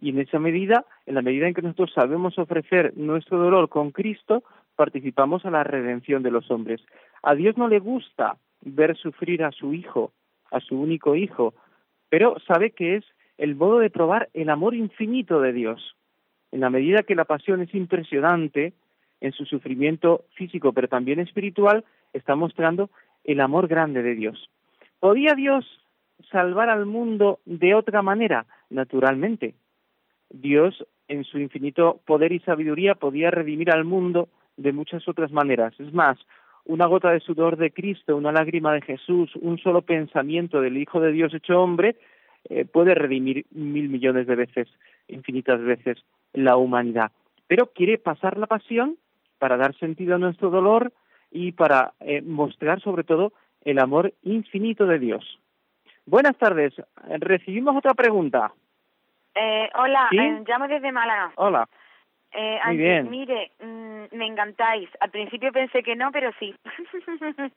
y en esa medida, en la medida en que nosotros sabemos ofrecer nuestro dolor con Cristo, participamos a la redención de los hombres. A Dios no le gusta ver sufrir a su hijo, a su único hijo, pero sabe que es el modo de probar el amor infinito de Dios. En la medida que la pasión es impresionante en su sufrimiento físico, pero también espiritual, está mostrando el amor grande de Dios. ¿Podía Dios salvar al mundo de otra manera? Naturalmente, Dios, en su infinito poder y sabiduría, podía redimir al mundo de muchas otras maneras. Es más, una gota de sudor de Cristo, una lágrima de Jesús, un solo pensamiento del Hijo de Dios hecho hombre, eh, puede redimir mil millones de veces, infinitas veces, la humanidad. Pero quiere pasar la pasión para dar sentido a nuestro dolor y para eh, mostrar sobre todo el amor infinito de Dios. Buenas tardes. Recibimos otra pregunta. Eh, hola, eh, llamo desde Málaga. Hola. Eh, Muy bien. Mire, mm, me encantáis. Al principio pensé que no, pero sí.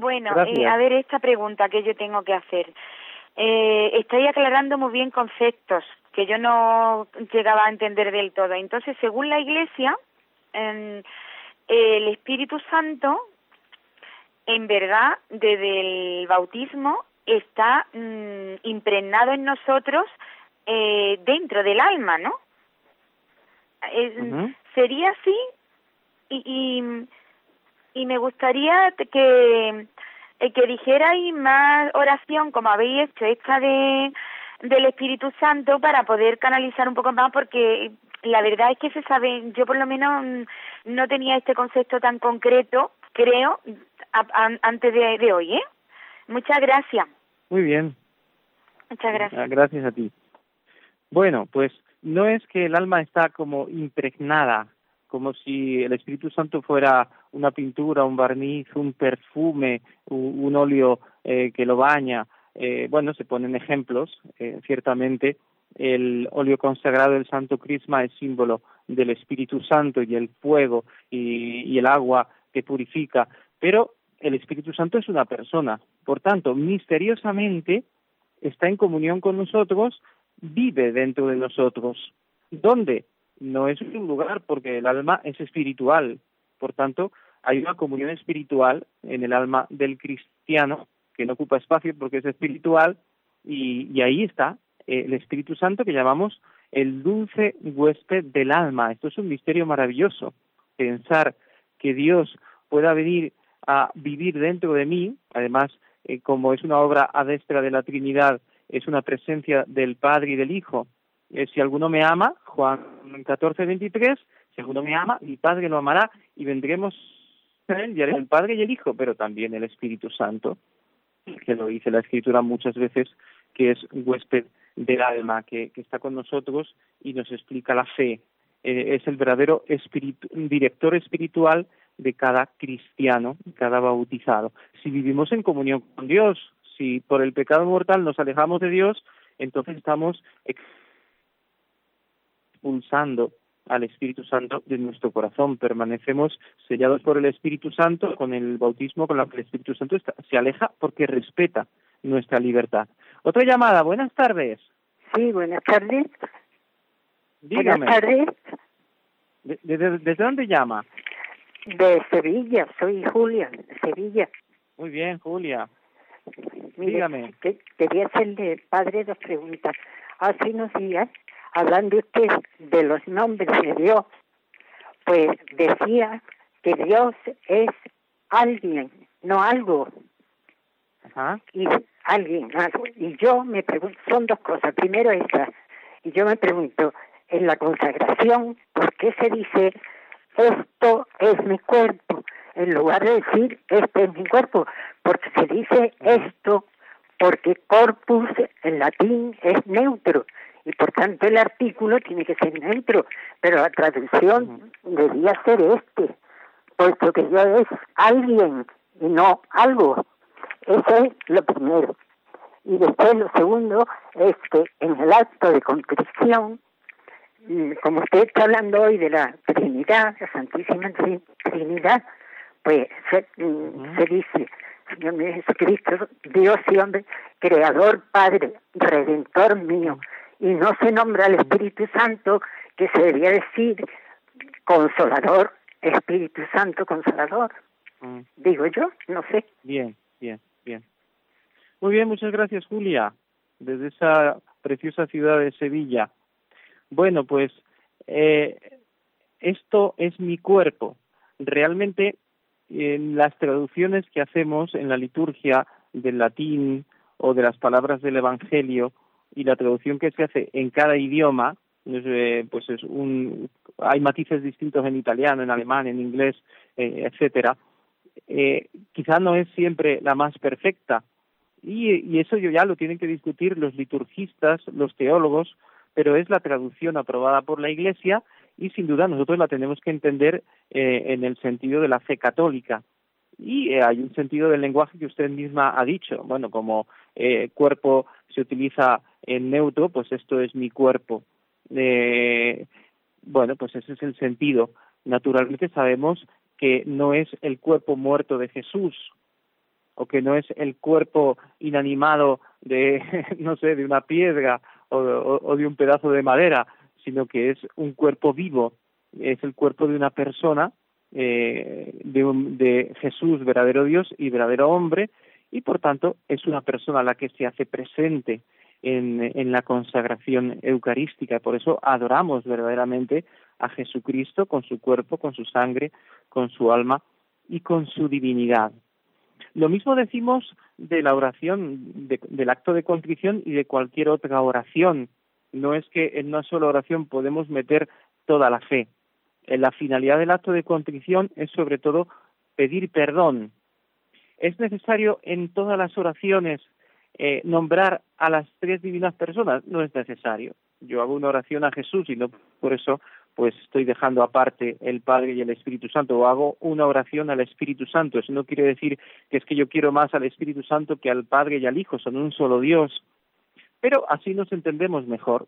bueno, eh, a ver esta pregunta que yo tengo que hacer. Eh, estoy aclarando muy bien conceptos que yo no llegaba a entender del todo. Entonces, según la Iglesia, eh, el Espíritu Santo, en verdad, desde el bautismo, está mm, impregnado en nosotros eh, dentro del alma, ¿no? Sería así y, y, y, me gustaría que, eh, que dijerais más oración como habéis hecho, esta de del Espíritu Santo para poder canalizar un poco más porque la verdad es que se sabe, yo por lo menos mm, no tenía este concepto tan concreto, creo, antes de, de hoy, ¿eh? Muchas gracias. Muy bien. Muchas gracias. Gracias a ti. Bueno, pues no es que el alma está como impregnada, como si el Espíritu Santo fuera una pintura, un barniz, un perfume, un, óleo eh, que lo baña. Eh, bueno, se ponen ejemplos, eh, ciertamente. El óleo consagrado del Santo Crisma es símbolo del Espíritu Santo y el fuego y, y el agua que purifica, pero el Espíritu Santo es una persona. Por tanto, misteriosamente está en comunión con nosotros vive dentro de nosotros. ¿Dónde? No es un lugar porque el alma es espiritual. Por tanto, hay una comunión espiritual en el alma del cristiano que no ocupa espacio porque es espiritual, y, ahí está eh, el Espíritu Santo que llamamos el dulce huésped del alma. Esto es un misterio maravilloso, pensar que Dios pueda venir a vivir dentro de mí, además, eh, como es una obra adestra de la Trinidad, es una presencia del Padre y del Hijo. Eh, si alguno me ama, Juan 14, 23, si alguno me ama, mi Padre lo amará y vendremos a él, el Padre y el Hijo, pero también el Espíritu Santo, que lo dice la Escritura muchas veces, que es huésped del alma, que, está con nosotros y nos explica la fe. Eh, es el verdadero director espiritual de cada cristiano, cada bautizado. Si vivimos en comunión con Dios, si por el pecado mortal nos alejamos de Dios, entonces estamos expulsando al Espíritu Santo de nuestro corazón. Permanecemos sellados por el Espíritu Santo con el bautismo con la que el Espíritu Santo se aleja porque respeta nuestra libertad. Otra llamada, buenas tardes. Sí, buenas tardes. Dígame. Buenas tardes. ¿Desde, dónde llama? De Sevilla, soy Julia, de Sevilla. Muy bien, Julia. Dígame. quería hacerle, padre, dos preguntas. Hace unos días, hablando usted de los nombres de Dios, pues decía que Dios es alguien, no algo. Ajá. Y alguien, algo. Y yo me pregunto, son dos cosas. Primero esta, y yo me pregunto, en la consagración, ¿por qué se dice esto es mi cuerpo? En lugar de decir este es mi cuerpo, porque se dice esto, porque corpus en latín es neutro y por tanto el artículo tiene que ser neutro, pero la traducción debía ser este, puesto que yo es alguien y no algo. Eso es lo primero. Y después lo segundo es que en el acto de contrición, como usted está hablando hoy de la Trinidad, la Santísima Trinidad, pues se, mm, se dice, Señor mío Jesucristo, Dios y hombre, Creador, Padre, Redentor mío, y no se nombra al Espíritu Santo, que se debería decir Consolador, Espíritu Santo Consolador. Mm. Digo yo, no sé. Bien, bien, bien. Muy bien, muchas gracias Julia, desde esa preciosa ciudad de Sevilla. Bueno, pues eh, esto es mi cuerpo. Realmente en las traducciones que hacemos en la liturgia del latín o de las palabras del Evangelio y la traducción que se hace en cada idioma, eh, pues es un, hay matices distintos en italiano, en alemán, en inglés, eh, etcétera. Eh, quizá no es siempre la más perfecta y, y eso ya lo tienen que discutir los liturgistas, los teólogos, pero es la traducción aprobada por la Iglesia y sin duda nosotros la tenemos que entender eh, en el sentido de la fe católica. Y eh, hay un sentido del lenguaje que usted misma ha dicho. Bueno, como eh, cuerpo se utiliza en neutro, pues esto es mi cuerpo. Eh, bueno, pues ese es el sentido. Naturalmente sabemos que no es el cuerpo muerto de Jesús o que no es el cuerpo inanimado de, no sé, de una piedra o de un pedazo de madera, sino que es un cuerpo vivo, es el cuerpo de una persona, eh, de, de Jesús, verdadero Dios y verdadero hombre, y por tanto es una persona la que se hace presente en, en la consagración eucarística. Por eso adoramos verdaderamente a Jesucristo con su cuerpo, con su sangre, con su alma y con su divinidad. Lo mismo decimos de la oración, del acto de contrición y de cualquier otra oración no es que en una sola oración podemos meter toda la fe. La finalidad del acto de contrición es sobre todo pedir perdón. ¿Es necesario en todas las oraciones eh, nombrar a las tres divinas personas? No es necesario. Yo hago una oración a Jesús y no por eso pues estoy dejando aparte el Padre y el Espíritu Santo o hago una oración al Espíritu Santo. Eso no quiere decir que es que yo quiero más al Espíritu Santo que al Padre y al Hijo, son un solo Dios pero así nos entendemos mejor.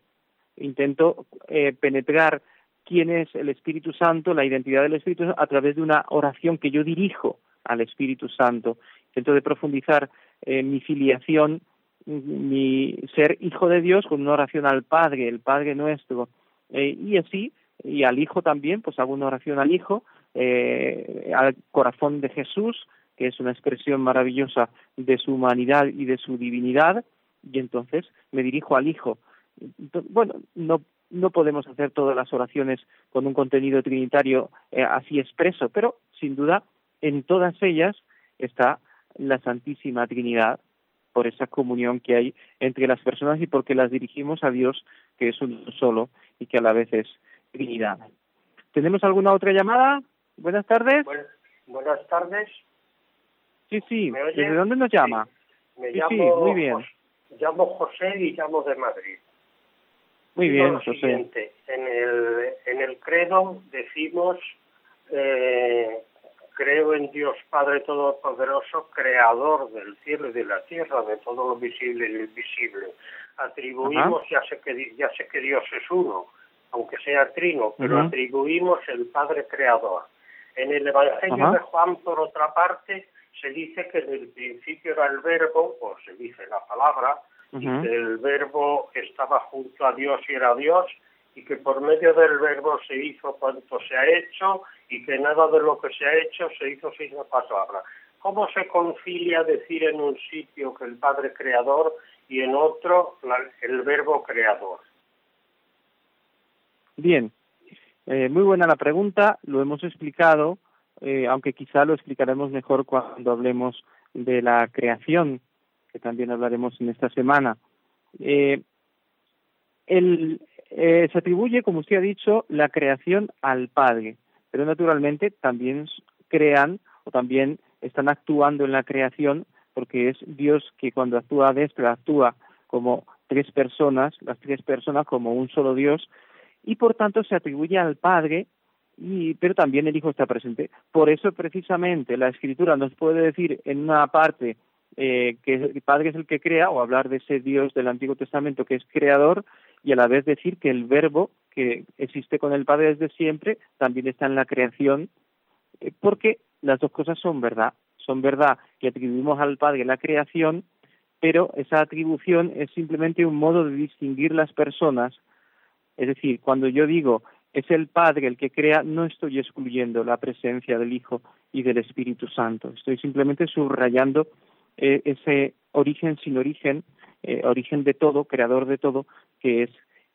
Intento eh, penetrar quién es el Espíritu Santo, la identidad del Espíritu Santo, a través de una oración que yo dirijo al Espíritu Santo. Intento de profundizar eh, mi filiación, mi ser hijo de Dios con una oración al Padre, el Padre nuestro. Eh, y así, y al Hijo también, pues hago una oración al Hijo, al corazón de Jesús, que es una expresión maravillosa de su humanidad y de su divinidad, y entonces me dirijo al Hijo. Bueno, no, no podemos hacer todas las oraciones con un contenido trinitario eh, así expreso, pero sin duda en todas ellas está la Santísima Trinidad por esa comunión que hay entre las personas y porque las dirigimos a Dios, que es uno solo y que a la vez es Trinidad. ¿Tenemos alguna otra llamada? Buenas tardes. buenas tardes. Sí, sí. ¿Desde dónde nos llama? Me sí, llamo, sí, muy bien. José, llamo José y llamo de Madrid. Muy bien, José. en el, en el credo decimos, eh, creo en Dios Padre Todopoderoso, creador del cielo y de la tierra, de todo lo visible y lo invisible. Atribuimos, ya sé, que, ya sé que Dios es uno, aunque sea trino, pero atribuimos el Padre Creador. En el Evangelio de Juan, por otra parte, se dice que en el principio era el verbo, o se dice la palabra, y que el verbo estaba junto a Dios y era Dios, y que por medio del verbo se hizo cuanto se ha hecho, y que nada de lo que se ha hecho se hizo sin la palabra. ¿Cómo se concilia decir en un sitio que el Padre Creador y en otro la- el verbo creador? Bien, Eh, muy buena la pregunta, lo hemos explicado, eh, aunque quizá lo explicaremos mejor cuando hablemos de la creación, que también hablaremos en esta semana. Eh, el, eh, se atribuye, como usted ha dicho, la creación al Padre, pero naturalmente también crean o también están actuando en la creación porque es Dios que cuando actúa de esto actúa como tres personas, las tres personas como un solo Dios, y por tanto se atribuye al Padre, y, pero también el Hijo está presente. Por eso precisamente la Escritura nos puede decir en una parte eh, que el Padre es el que crea, o hablar de ese Dios del Antiguo Testamento que es creador, y a la vez decir que el verbo que existe con el Padre desde siempre también está en la creación, eh, porque las dos cosas son verdad. Son verdad que atribuimos al Padre la creación, pero esa atribución es simplemente un modo de distinguir las personas es decir, cuando yo digo es el Padre el que crea, no estoy excluyendo la presencia del Hijo y del Espíritu Santo. Estoy simplemente subrayando eh, ese origen sin origen, eh, origen de todo, creador de todo, que es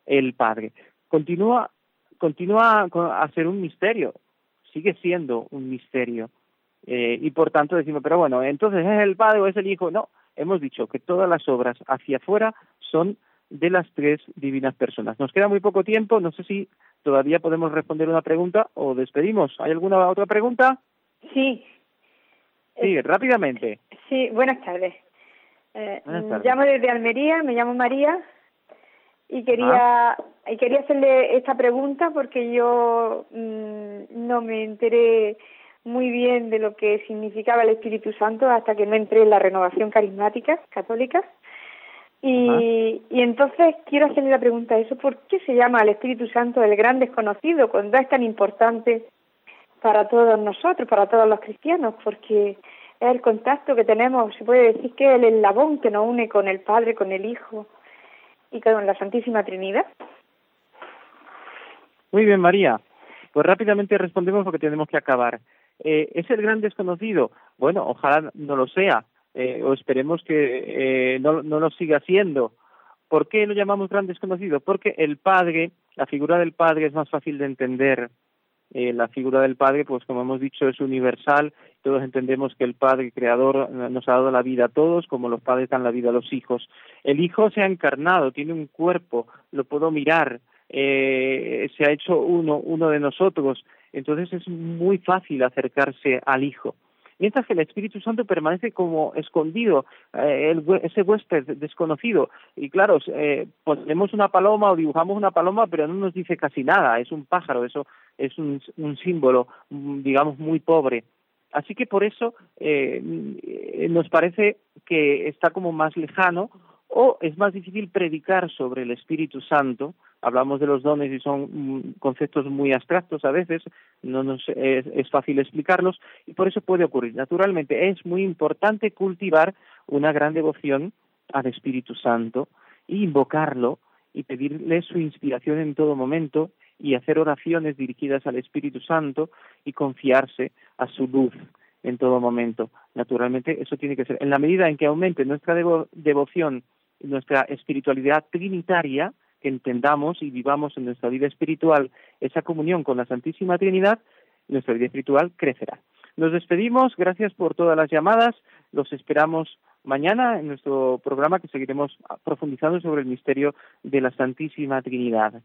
el Padre. Continúa, continúa a ser un misterio, sigue siendo un misterio. Eh, y por tanto decimos, pero bueno, entonces es el Padre o es el Hijo. No, hemos dicho que todas las obras hacia afuera son de las tres divinas personas. Nos queda muy poco tiempo, no sé si todavía podemos responder una pregunta o despedimos. ¿Hay alguna otra pregunta? Sí, Sí, rápidamente. sí, buenas tardes. Eh, Buenas tardes. Llamo desde Almería, me llamo María y quería y quería hacerle esta pregunta porque yo mm, no me enteré muy bien de lo que significaba el Espíritu Santo hasta que no entré en la renovación carismática católica. Y, y entonces quiero hacerle la pregunta a eso, ¿por qué se llama al Espíritu Santo el gran desconocido cuando es tan importante para todos nosotros, para todos los cristianos? Porque es el contacto que tenemos, se puede decir que es el eslabón que nos une con el Padre, con el Hijo y con la Santísima Trinidad. Muy bien, María. Pues rápidamente respondemos porque tenemos que acabar. Eh, ¿Es el gran desconocido? Bueno, ojalá no lo sea, eh, o esperemos que eh, no, no lo siga siendo. ¿Por qué lo llamamos gran desconocido? Porque el Padre, la figura del Padre es más fácil de entender. Eh, la figura del Padre, pues como hemos dicho, es universal. Todos entendemos que el Padre Creador nos ha dado la vida a todos, como los padres dan la vida a los hijos. El Hijo se ha encarnado, tiene un cuerpo, lo puedo mirar, eh, se ha hecho uno, uno de nosotros. Entonces es muy fácil acercarse al Hijo. Mientras que el Espíritu Santo permanece como escondido, eh, el, ese huésped desconocido. Y claro, eh, ponemos una paloma o dibujamos una paloma, pero no nos dice casi nada. Es un pájaro, eso es un, un símbolo, mm, digamos, muy pobre. Así que por eso eh, eh, nos parece que está como más lejano o es más difícil predicar sobre el Espíritu Santo. Hablamos de los dones y son mm, conceptos muy abstractos a veces, no nos es, fácil explicarlos y por eso puede ocurrir. Naturalmente es muy importante cultivar una gran devoción al Espíritu Santo y invocarlo y pedirle su inspiración en todo momento y hacer oraciones dirigidas al Espíritu Santo y confiarse a su luz. en todo momento. Naturalmente, eso tiene que ser. En la medida en que aumente nuestra devoción, nuestra espiritualidad trinitaria, que entendamos y vivamos en nuestra vida espiritual esa comunión con la Santísima Trinidad, nuestra vida espiritual crecerá. Nos despedimos, gracias por todas las llamadas, los esperamos mañana en nuestro programa que seguiremos profundizando sobre el misterio de la Santísima Trinidad.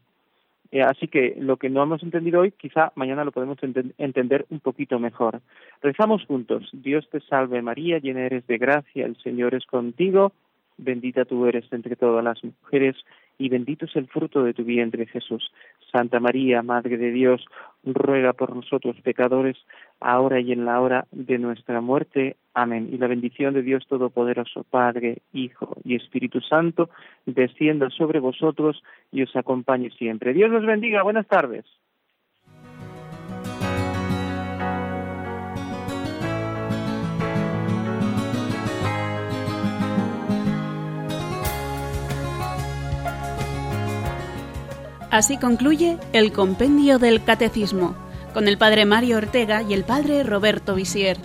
Eh, así que lo que no hemos entendido hoy, quizá mañana lo podemos entender un poquito mejor. Rezamos juntos. Dios te salve María, llena eres de gracia, el Señor es contigo, bendita tú eres entre todas las mujeres y bendito es el fruto de tu vientre, Jesús. Santa María, Madre de Dios, ruega por nosotros pecadores, ahora y en la hora de nuestra muerte. Amén. Y la bendición de Dios Todopoderoso, Padre, Hijo y Espíritu Santo, descienda sobre vosotros y os acompañe siempre. Dios los bendiga. Buenas tardes. Así concluye el compendio del Catecismo, con el Padre Mario Ortega y el Padre Roberto Visier.